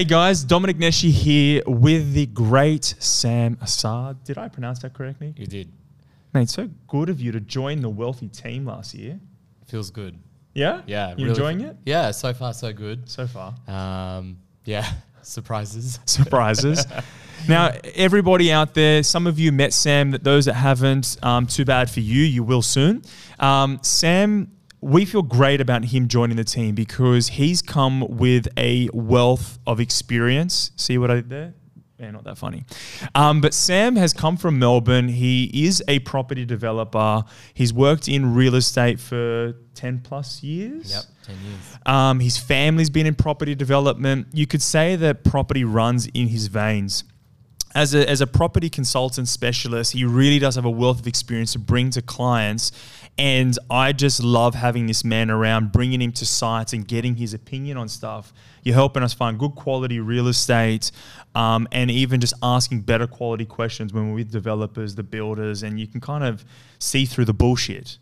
Hey guys, Dominic Neshi here with the great Sam Assad. Did I pronounce that correctly? You did. Mate, so good of you to join the wealthy team last year. Feels good. Yeah? Yeah. You really enjoying it? Yeah, so far so good. So far. Um, yeah, surprises. Surprises. now, everybody out there, some of you met Sam, that those that haven't, um, too bad for you, you will soon. Um, Sam, we feel great about him joining the team because he's come with a wealth of experience. See what I did there? Yeah, not that funny. Um, but Sam has come from Melbourne. He is a property developer. He's worked in real estate for 10 plus years. Yep, 10 years. Um, his family's been in property development. You could say that property runs in his veins. As a, as a property consultant specialist, he really does have a wealth of experience to bring to clients. And I just love having this man around, bringing him to sites and getting his opinion on stuff. You're helping us find good quality real estate um, and even just asking better quality questions when we're with developers, the builders, and you can kind of see through the bullshit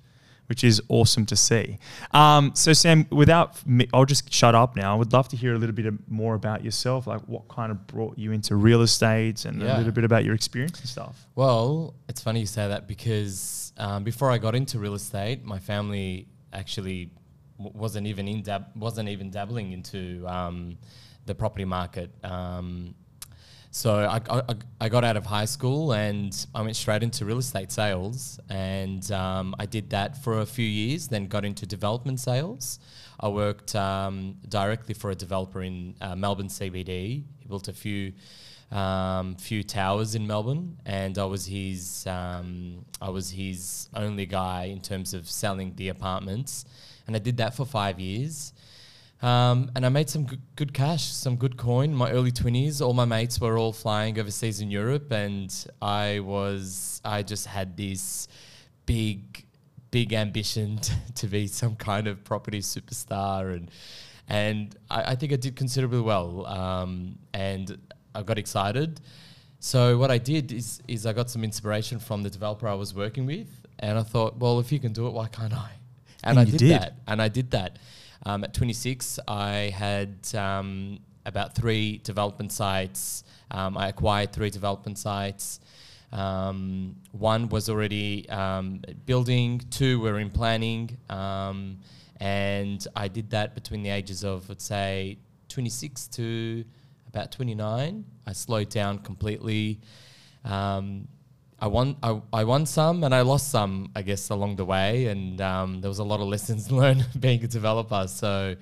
which is awesome to see. Um, so, Sam, without me, I'll just shut up now. I would love to hear a little bit more about yourself, like what kind of brought you into real estate and a little bit about your experience and stuff. Well, it's funny you say that because um, before I got into real estate, my family actually w- wasn't even in dab- wasn't even dabbling into um, the property market. So I, I, I got out of high school and I went straight into real estate sales, and um, I did that for a few years. Then got into development sales. I worked um, directly for a developer in uh, Melbourne CBD. He built a few um, few towers in Melbourne, and I was his um, I was his only guy in terms of selling the apartments, and I did that for five years. Um, and I made some good, good cash, some good coin. My early twenties, all my mates were all flying overseas in Europe, and I was I just had this big, big ambition to, to be some kind of property superstar, and and I, I think I did considerably well. Um, and I got excited. So what I did is is I got some inspiration from the developer I was working with, and I thought, well, if you can do it, why can't I? And, And I did, did. that, and I did that. Um, at 26, I had um, about three development sites. Um, I acquired three development sites. Um, one was already um, building, two were in planning, um, and I did that between the ages of, let's say, 26 to about 29. I slowed down completely. Um, I won, I, I won some and I lost some, I guess, along the way. And um, there was a lot of lessons learned being a developer. So,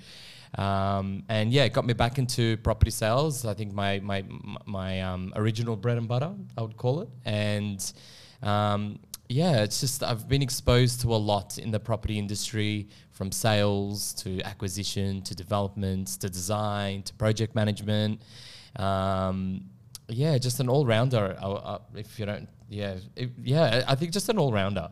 um, and yeah, it got me back into property sales. I think my my my um, original bread and butter, I would call it. And um, yeah, it's just I've been exposed to a lot in the property industry, from sales to acquisition to development to design to project management. Um, yeah, just an all rounder. Uh, uh, if you don't, yeah, it, yeah, I think just an all rounder.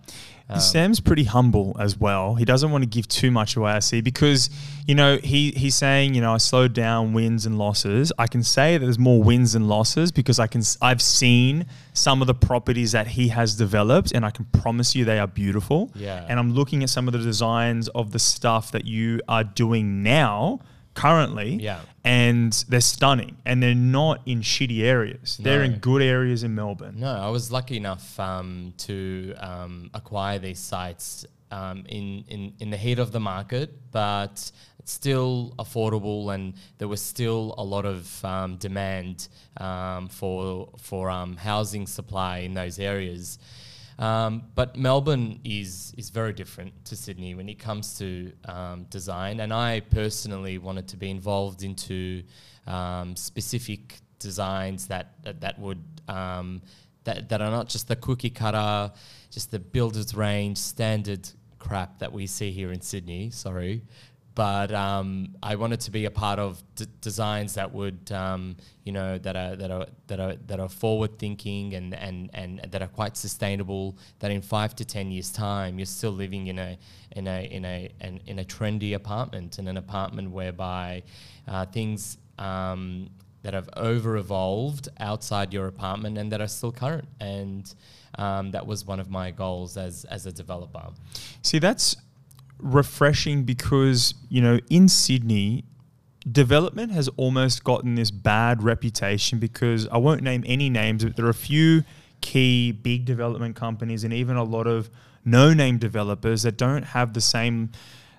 Um, Sam's pretty humble as well. He doesn't want to give too much away, I see, because you know he he's saying, you know, I slowed down wins and losses. I can say that there's more wins than losses because I can I've seen some of the properties that he has developed, and I can promise you they are beautiful. Yeah. And I'm looking at some of the designs of the stuff that you are doing now, currently. Yeah. And they're stunning, and they're not in shitty areas. They're in good areas in Melbourne. No, I was lucky enough um, to um, acquire these sites um, in, in, in the heat of the market, but it's still affordable, and there was still a lot of um, demand um, for for um, housing supply in those areas. Um, but Melbourne is is very different to Sydney when it comes to um, design, and I personally wanted to be involved into um, specific designs that that, that would um, that, that are not just the cookie cutter, just the builders range standard crap that we see here in Sydney. Sorry, but um, I wanted to be a part of d- designs that would, um, you know, that are that are that are that are forward thinking and, and and that are quite sustainable. That in five to ten years' time, you're still living in a in a in a an, in a trendy apartment, in an apartment whereby uh, things. Um, that have over evolved outside your apartment and that are still current. And um, that was one of my goals as, as a developer. See, that's refreshing because, you know, in Sydney, development has almost gotten this bad reputation because I won't name any names, but there are a few key big development companies and even a lot of no name developers that don't have the same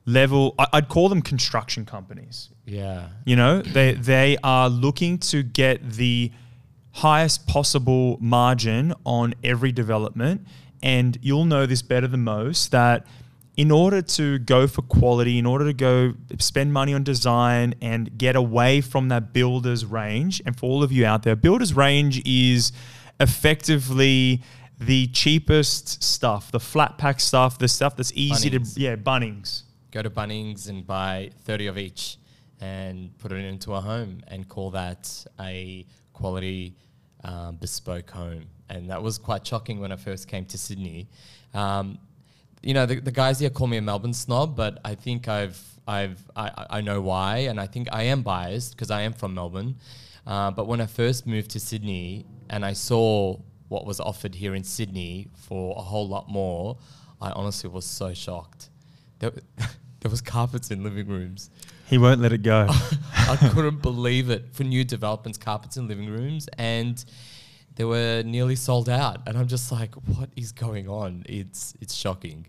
level. I- I'd call them construction companies. Yeah. You know, they they are looking to get the highest possible margin on every development, and you'll know this better than most that in order to go for quality, in order to go spend money on design and get away from that builder's range, and for all of you out there, builder's range is effectively the cheapest stuff, the flat pack stuff, the stuff that's easy Bunnings. to yeah, Bunnings. Go to Bunnings and buy 30 of each and put it into a home and call that a quality um, bespoke home. And that was quite shocking when I first came to Sydney. Um, you know, the, the guys here call me a Melbourne snob, but I think I've, I've, I, I know why. And I think I am biased because I am from Melbourne. Uh, but when I first moved to Sydney and I saw what was offered here in Sydney for a whole lot more, I honestly was so shocked. There, there was carpets in living rooms. He won't let it go. I couldn't believe it for new developments, carpets in living rooms, and they were nearly sold out. And I'm just like, what is going on? It's it's shocking.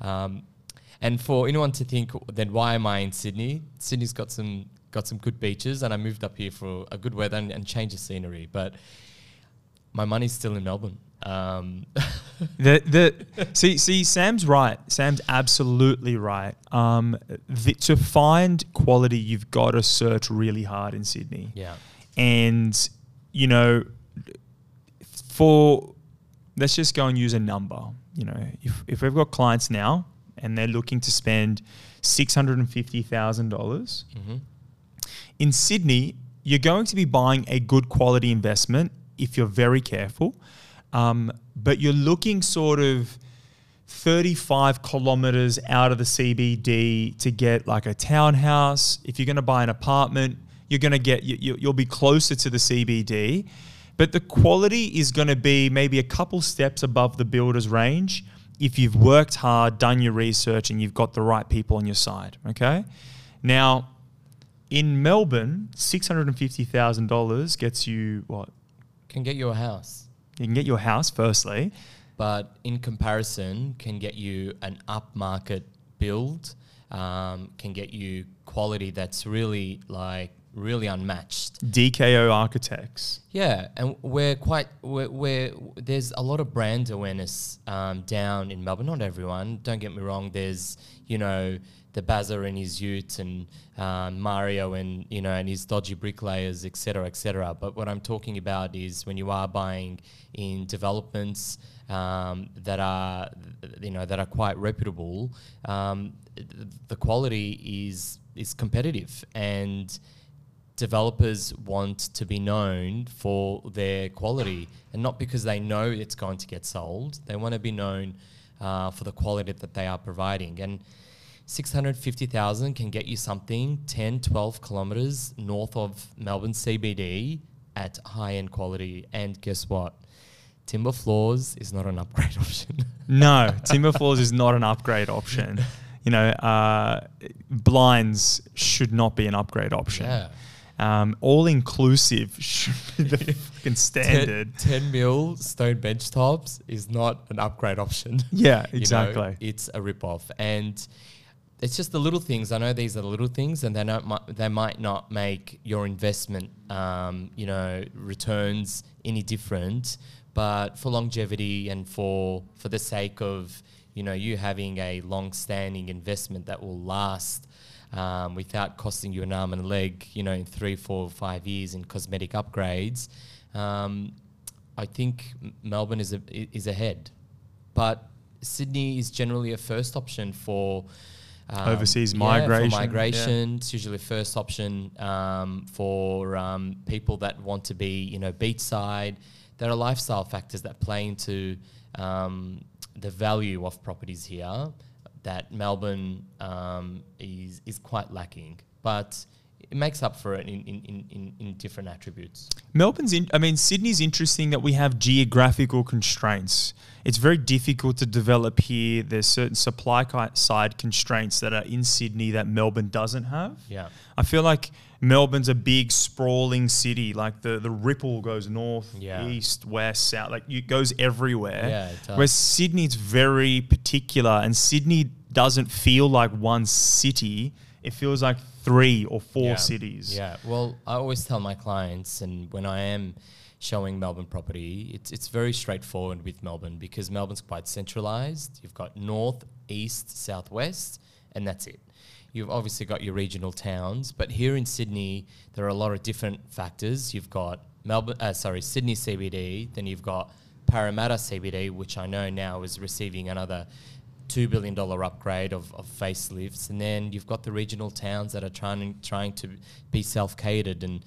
Um, and for anyone to think, then why am I in Sydney? Sydney's got some got some good beaches, and I moved up here for a good weather and, and change of scenery. But my money's still in Melbourne. Um, the the see see Sam's right. Sam's absolutely right. Um, the, to find quality, you've got to search really hard in Sydney. yeah, And you know, for let's just go and use a number. You know, if if we've got clients now and they're looking to spend six hundred and fifty thousand dollars hmm in Sydney, you're going to be buying a good quality investment if you're very careful. Um, but you're looking sort of 35 kilometers out of the CBD to get like a townhouse. If you're going to buy an apartment, you're going to get, you, you- you'll be closer to the CBD. But the quality is going to be maybe a couple steps above the builder's range if you've worked hard, done your research, and you've got the right people on your side. Okay. Now, in Melbourne, six hundred and fifty thousand dollars gets you what? can get you a house. You can get your house firstly. but in comparison, can get you an upmarket build, um, can get you quality that's really like really unmatched. DKO Architects. Yeah, and we're quite we're, we're there's a lot of brand awareness um, down in Melbourne. Not everyone, don't get me wrong. There's you know the Bazza and his Ute and um, Mario and you know and his dodgy bricklayers, etc., etc. But what I'm talking about is when you are buying in developments um, that are you know that are quite reputable, um, th- the quality is is competitive and developers want to be known for their quality and not because they know it's going to get sold. They want to be known uh, for the quality that they are providing. And 650,000 can get you something 10, 12 kilometers north of Melbourne CBD at high end quality. And guess what? Timber floors is not an upgrade option. No, timber floors is not an upgrade option. You know, uh, blinds should not be an upgrade option. yeah. Um, all inclusive should be the fucking standard. 10, 10 mil stone bench tops is not an upgrade option. Yeah, You know, exactly. it's a rip-off. And it's just the little things. I know these are the little things, and they don't—they might not make your investment, um, you know, returns any different. But for longevity and for for the sake of you know you having a long-standing investment that will last um, without costing you an arm and a leg, you know, in three, four, five years in cosmetic upgrades, um, I think Melbourne is a, is ahead. But Sydney is generally a first option for um, Overseas yeah, migration, For yeah. migration, it's usually a first option um, for um, people that want to be, you know, beachside. There are lifestyle factors that play into um, the value of properties here that Melbourne um, is is quite lacking. But it makes up for it in, in, in, in, different attributes. Melbourne's in, I mean, Sydney's interesting that we have geographical constraints. It's very difficult to develop here. There's certain supply side constraints that are in Sydney that Melbourne doesn't have. Yeah. I feel like Melbourne's a big sprawling city. Like the, the ripple goes north, Yeah. east, west, south. Like it goes everywhere. Yeah, it does. Whereas Sydney's very particular, and Sydney doesn't feel like one city. It feels like three or four yeah. cities. Yeah. Well, I always tell my clients, and when I am showing Melbourne property, it's it's very straightforward with Melbourne because Melbourne's quite centralized. You've got north, east, southwest, and that's it. You've obviously got your regional towns, but here in Sydney, there are a lot of different factors. You've got Melbourne, uh, sorry, Sydney CBD, then you've got Parramatta CBD, which I know now is receiving another two billion dollar upgrade of, of facelifts, and then you've got the regional towns that are trying trying to be self catered, and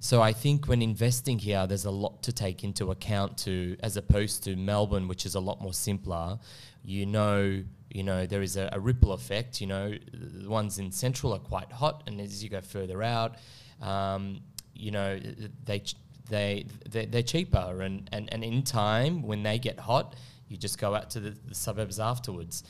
so I think when investing here, there's a lot to take into account to as opposed to Melbourne, which is a lot more simpler. You know, you know there is a, a ripple effect. You know, the ones in central are quite hot, and as you go further out, um, you know they. They, they they're cheaper and, and, and in time when they get hot you just go out to the, the suburbs afterwards.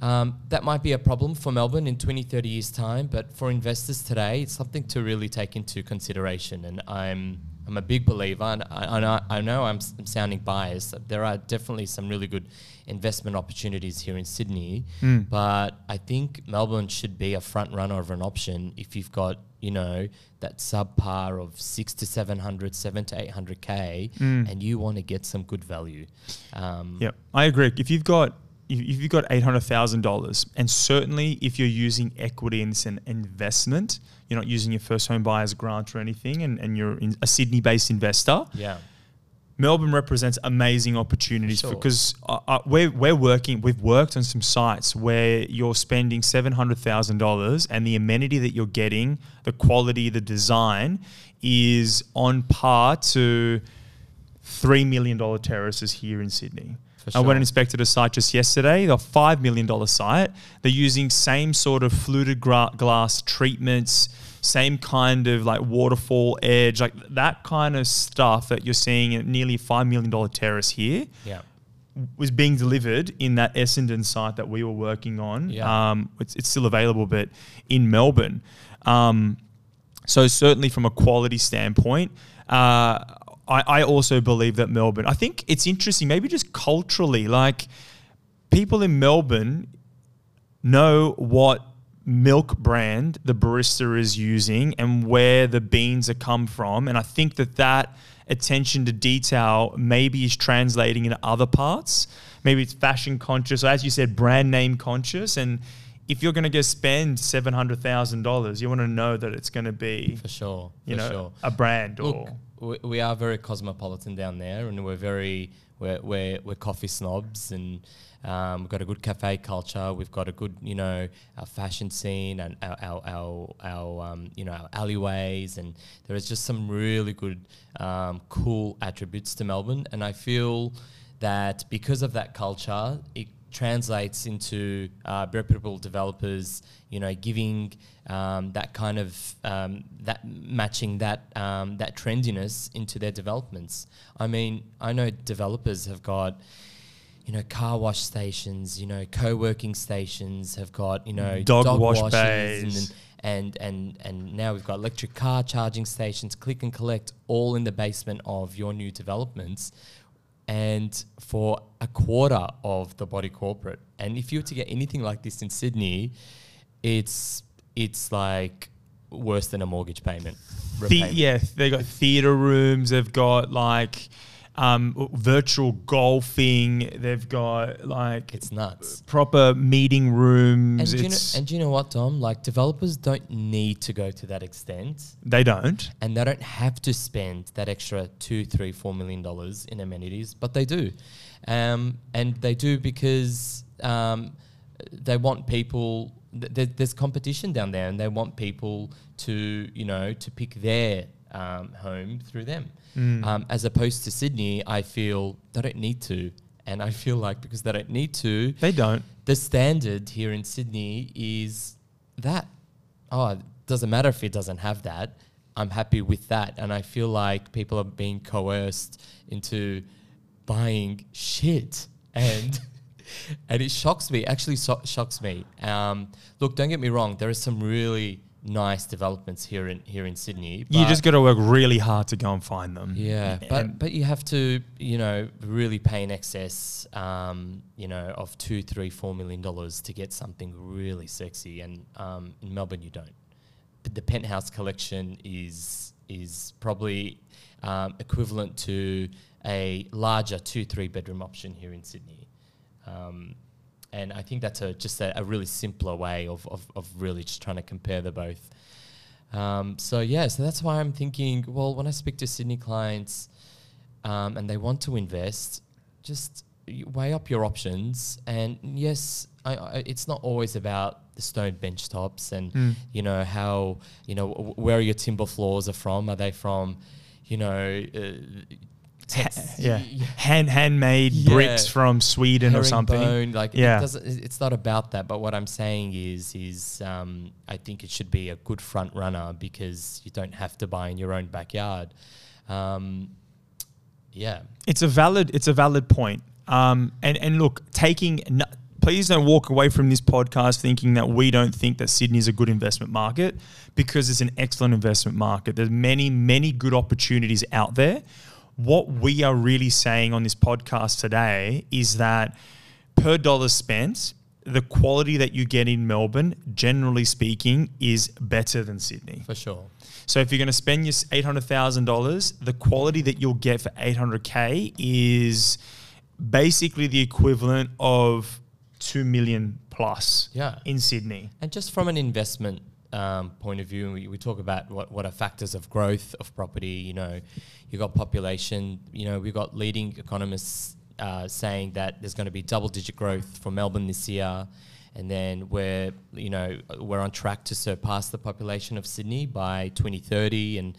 Um, that might be a problem for Melbourne in 20, 30 years' time, but for investors today, it's something to really take into consideration. And I'm, I'm a big believer, and I, I know, I know I'm, s- I'm sounding biased. There are definitely some really good investment opportunities here in Sydney, but I think Melbourne should be a front runner of an option if you've got, you know, that subpar of six to 700, seven to 800K, and you want to get some good value. Um, Yep, I agree. If you've got if you've got eight hundred thousand dollars, and certainly if you're using equity in an investment, you're not using your first home buyer's grant or anything, and, and you're in a Sydney-based investor. Yeah. Melbourne represents amazing opportunities Sure. because uh, uh, we're, we're working, we've worked on some sites where you're spending $700,000 and the amenity that you're getting, the quality, the design is on par to $3 million terraces here in Sydney. For I went and inspected a site just yesterday, a $5 million site. They're using same sort of fluted gra- glass treatments, same kind of like waterfall edge, like that kind of stuff that you're seeing at nearly $5 million terrace here Yeah. was being delivered in that Essendon site that we were working on. Yeah. Um, it's, it's still available, but in Melbourne. Um, so certainly from a quality standpoint, uh, I, I also believe that Melbourne. I think it's interesting, maybe just culturally, like people in Melbourne know what milk brand the barista is using and where the beans are come from and i think that that attention to detail maybe is translating into other parts maybe it's fashion conscious or as you said brand name conscious and if you're going to go spend $700000 you want to know that it's going to be For sure. For you know sure. a brand Look, or we, we are very cosmopolitan down there, and we're very we're we're, we're coffee snobs, and um, we've got a good cafe culture. We've got a good you know our fashion scene and our our our, our um, you know our alleyways, and there is just some really good um, cool attributes to Melbourne, and I feel that because of that culture, it translates into uh, reputable developers, you know, giving um, that kind of um, that matching that um, that trendiness into their developments. I mean, I know developers have got. You know, car wash stations. You know, co-working stations have got you know Dog wash washes bays. and, and and and now we've got electric car charging stations, click and collect, all in the basement of your new developments, and for a quarter of the body corporate. And if you were to get anything like this in Sydney, it's it's like worse than a mortgage payment. The, yeah, they've got theater rooms. They've got like um, virtual golfing. They've got like it's nuts. proper meeting rooms. And do, you know, and do you know what, Tom? Like developers don't need to go to that extent. they don't. and they don't have to spend that extra two, three, four million dollars in amenities, but they do, um, and they do because um, they want people. Th- there's competition down there, and they want people to, you know, to pick their um, home through them. Um, as opposed to Sydney, I feel they don't need to, and I feel like because they don't need to, They don't. the standard here in Sydney is that oh, it doesn't matter if it doesn't have that. I'm happy with that. And I feel like people are being coerced into buying shit. And and it shocks me, actually so- shocks me. Um, look, don't get me wrong, there are some really nice developments here in here in Sydney. You just got to work really hard to go and find them. yeah, but but you have to you know really pay in excess um, you know of two, three, four million dollars to get something really sexy, and um, in Melbourne you don't. But the penthouse collection is is probably um, equivalent to a larger two, three bedroom option here in Sydney. Um, and I think that's a, just a, a really simpler way of, of, of really just trying to compare the both. Um, so yeah, so that's why I'm thinking. Well, when I speak to Sydney clients, um, and they want to invest, just weigh up your options. And yes, I, I, it's not always about the stone bench tops and Mm. you know how you know wh- where your timber floors are from. Are they from, you know, uh, Yeah, hand handmade Yeah. bricks from Sweden or something. herringbone, Like Yeah. it it- it's not about that. But what I'm saying is, is um, I think it should be a good front runner because you don't have to buy in your own backyard. Um, yeah, It's a valid. It's a valid point. Um, and and look, taking. No, please don't walk away from this podcast thinking that we don't think that Sydney is a good investment market because it's an excellent investment market. There's many many good opportunities out there. What we are really saying on this podcast today is that per dollar spent, the quality that you get in Melbourne, generally speaking, is better than Sydney. for sure. So if you're going to spend your eight hundred thousand dollars, the quality that you'll get for eight hundred k is basically the equivalent of two million plus Yeah. in Sydney. And just from an investment um, point of view, we, we talk about what, what are factors of growth of property. You know, you got population. You know, we've got leading economists uh, saying that there's going to be double digit growth for Melbourne this year, and then we're you know we're on track to surpass the population of Sydney by 2030. And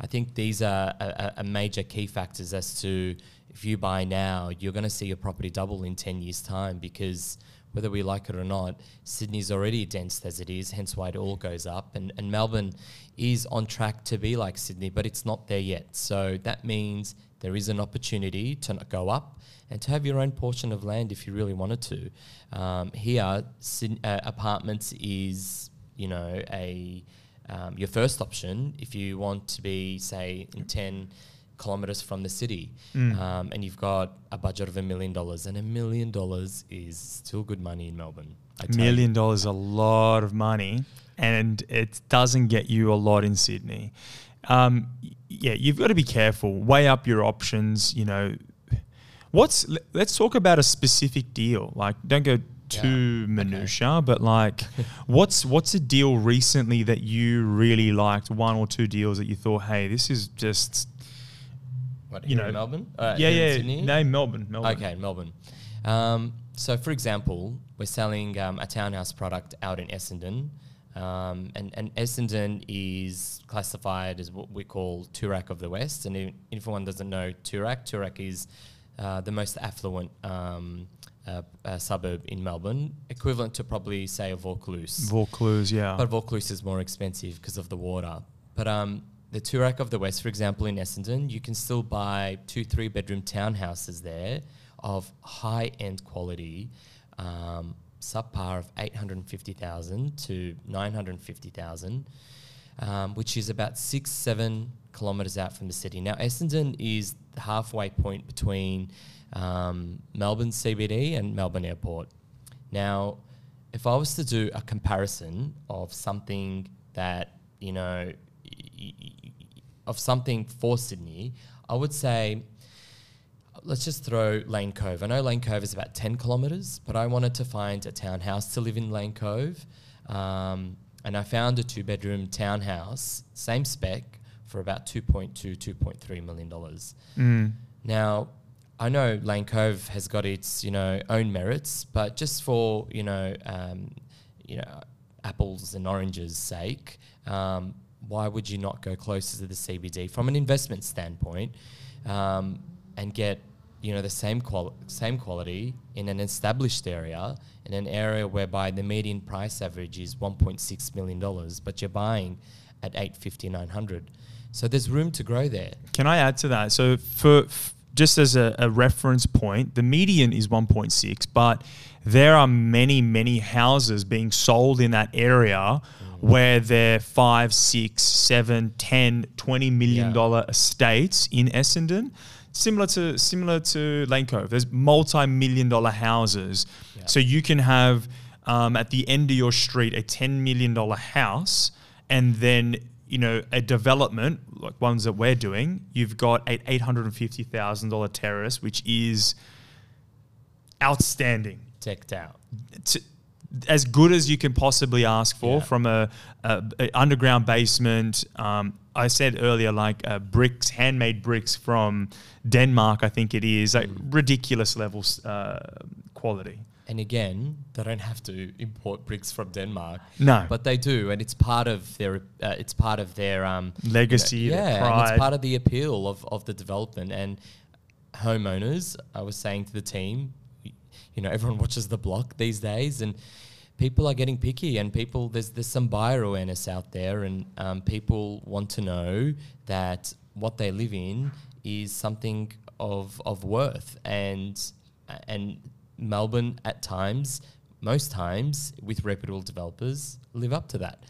I think these are a- a major key factors as to if you buy now, you're going to see your property double in 10 years' time because whether we like it or not, Sydney's already dense as it is, hence why it all goes up. And, and Melbourne is on track to be like Sydney, but it's not there yet. So that means there is an opportunity to go up and to have your own portion of land if you really wanted to. Um, here, uh, apartments is, you know, a um, your first option if you want to be, say, in 10 kilometers from the city Mm. um, and you've got a budget of a million dollars and a million dollars is still good money in melbourne A. Million dollars is a lot of money, and it doesn't get you a lot in Sydney. Um, yeah, you've got to be careful. Weigh up your options. You know, what's? Let's talk about a specific deal. Like, don't go too minutia, but like, what's what's a deal recently that you really liked? One or two deals that you thought, hey, this is just what, you know, melbourne uh, yeah, yeah. Sydney? No, Melbourne, Melbourne. Okay, Melbourne. Um, so, for example, we're selling um, a townhouse product out in Essendon. Um, and, and Essendon is classified as what we call Toorak of the West. And if, if anyone doesn't know Toorak, Toorak is uh, the most affluent um, uh, uh, suburb in Melbourne, equivalent to probably, say, a Vaucluse. Vaucluse, yeah. But Vaucluse is more expensive because of the water. But um, the Toorak of the West, for example, in Essendon, you can still buy two, three bedroom townhouses there of high end quality, um, subpar of 850,000 to 950,000, um, which is about six, seven kilometres out from the city. Now, Essendon is the halfway point between um, Melbourne CBD and Melbourne Airport. Now, if I was to do a comparison of something that, you know, of something for Sydney, I would say, let's just throw Lane Cove. I know Lane Cove is about 10 kilometres, but I wanted to find a townhouse to live in Lane Cove. Um, and I found a two bedroom townhouse, same spec, for about 2.2, 2.3 million dollars. Mm. Now, I know Lane Cove has got its you know own merits, but just for you know um, you know apples and oranges' sake, um, why would you not go closer to the CBD from an investment standpoint um, and get you know the same qual- same quality in an established area in an area whereby the median price average is 1.6 million dollars but you're buying at 850 900 so there's room to grow there Can I add to that? So for f- just as a, a reference point, the median is 1.6, but there are many, many houses being sold in that area where they're five, six, seven, 10, 20 million Yeah. estates in Essendon. Similar to similar to Lane Cove, there's multi-million dollar houses. Yeah. So you can have um, at the end of your street a ten million dollar house, and then you know a development like ones that we're doing. You've got a eight hundred and fifty thousand dollar terrace, which is outstanding decked out as good as you can possibly ask for Yeah. from a, a, a underground basement. Um, I said earlier, like uh, bricks, handmade bricks from Denmark. I think it is like Mm. ridiculous levels uh, quality. and again they don't have to import bricks from Denmark No. but they do and it's part of their uh, it's part of their um, Legacy, their yeah, and it's part of the appeal of, of the development and homeowners. I was saying to the team, you know, everyone watches the block these days, and people are getting picky, and people there's there's some buyer awareness out there, and um, people want to know that what they live in is something of of worth, and and Melbourne at times, most times with reputable developers, live up to that.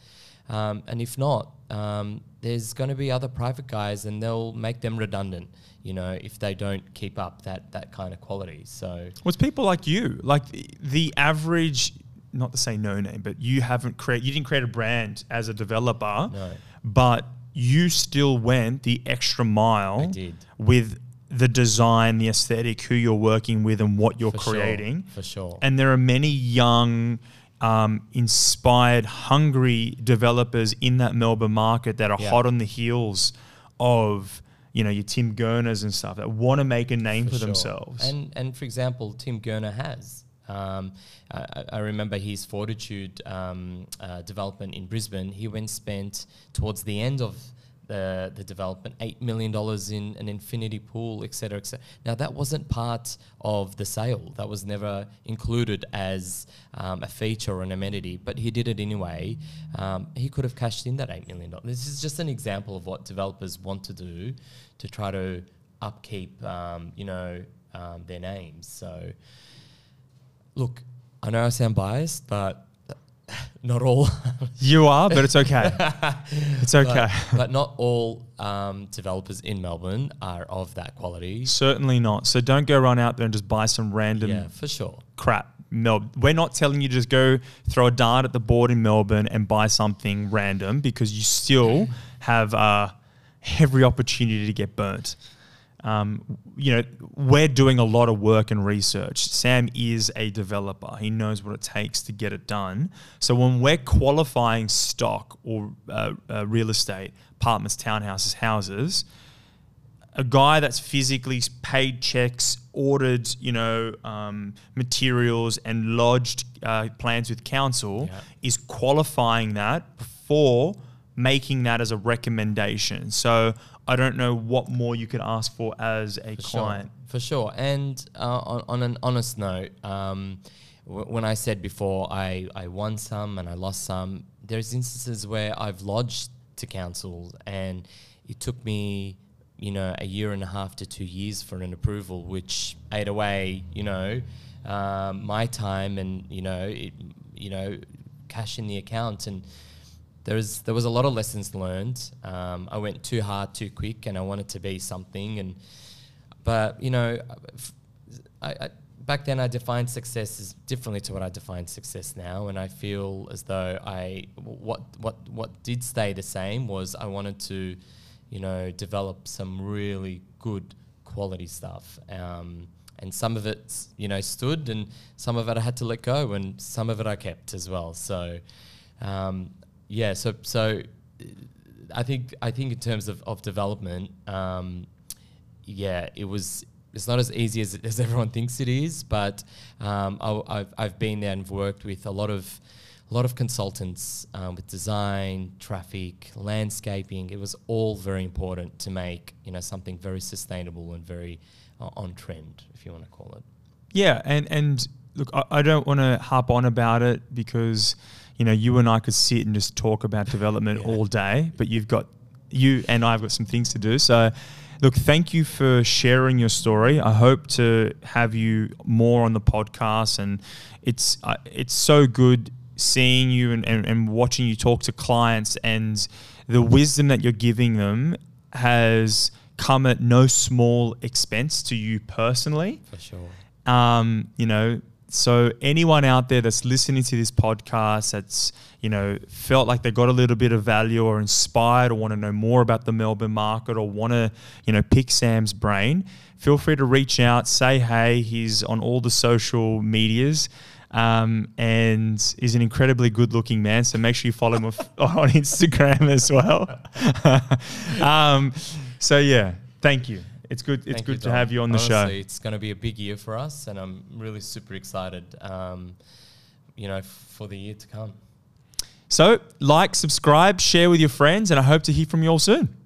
Um, and if not, um, there's going to be other private guys, and they'll make them redundant. You know, if they don't keep up that that kind of quality. So Well, it's people like you, like the, the average. Not to say no name, but you haven't create. You didn't create a brand as a developer, No. but you still went the extra mile. I did. with the design, the aesthetic, who you're working with, and what you're For sure, creating. for sure. And there are many young, um, inspired, hungry developers in that Melbourne market that are Yeah. hot on the heels of you know your Tim Gurners and stuff that want to make a name for, sure. themselves. And and for example, Tim Gurner has. Um, I, I- I remember his Fortitude um, uh, development in Brisbane. He went spent towards the end of the, the development eight million dollars in an infinity pool, et cetera, et cetera. Now that wasn't part of the sale. That was never included as um, a feature or an amenity, but he did it anyway. Um, he could have cashed in that eight million dollars. This is just an example of what developers want to do to try to upkeep, um, you know, um, their names. So, look, I know I sound biased, but not all. you are, but it's okay. it's okay. but, but not all um, developers in Melbourne are of that quality. Certainly not. So don't go run out there and just buy some random Yeah, for sure. crap. Mel- we're not telling you to just go throw a dart at the board in Melbourne and buy something random because you still have uh, every opportunity to get burnt. Um, you know, we're doing a lot of work and research. Sam is a developer. He knows what it takes to get it done. So when we're qualifying stock or uh, uh, real estate, apartments, townhouses, houses, a guy that's physically paid checks, ordered, you know, um, materials and lodged uh, plans with council Yeah. is qualifying that before making that as a recommendation. So I don't know what more you could ask for as a For client. Sure, for sure. And uh, on, on an honest note, um, w- when I said before I, I won some and I lost some, there's instances where I've lodged to council and it took me, you know, a year and a half to two years for an approval, which ate away, you know, um, my time and, you know, it, you know, cash in the account and there was there was a lot of lessons learned. Um, I went too hard too quick, and I wanted to be something. And but you know, I, I, back then I defined success as differently to what I define success now, and I feel as though I what what what did stay the same was I wanted to, you know, develop some really good quality stuff. Um, and some of it, you know, stood, and some of it I had to let go, and some of it I kept as well. So, um, yeah, so so I think I think in terms of, of development, um, yeah, it was it's not as easy as, as everyone thinks it is, but um, I, have I've been there and worked with a lot of a lot of consultants um, with design, traffic, landscaping. It was all very important to make you know something very sustainable and very uh, on trend, if you want to call it. Yeah, and and look, I, I don't want to harp on about it because you know you and I could sit and just talk about development yeah. all day, but you've got you and I've got some things to do. So, look, thank you for sharing your story. I hope to have you more on the podcast, and it's uh, it's so good seeing you and, and, and watching you talk to clients and the wisdom that you're giving them has come at no small expense to you personally. For sure. Um, you know, so anyone out there that's listening to this podcast that's you know felt like they got a little bit of value or inspired or want to know more about the Melbourne market or want to you know pick Sam's brain, feel free to reach out. Say hey. He's on all the social medias um, and is an incredibly good looking man. So make sure you follow him on Instagram as well. um, so yeah, thank you. It's good. It's Thank good you, to have you on the show. It's going to be a big year for us, and I'm really super excited. Um, you know, for the year to come. So, like, subscribe, share with your friends, and I hope to hear from you all soon.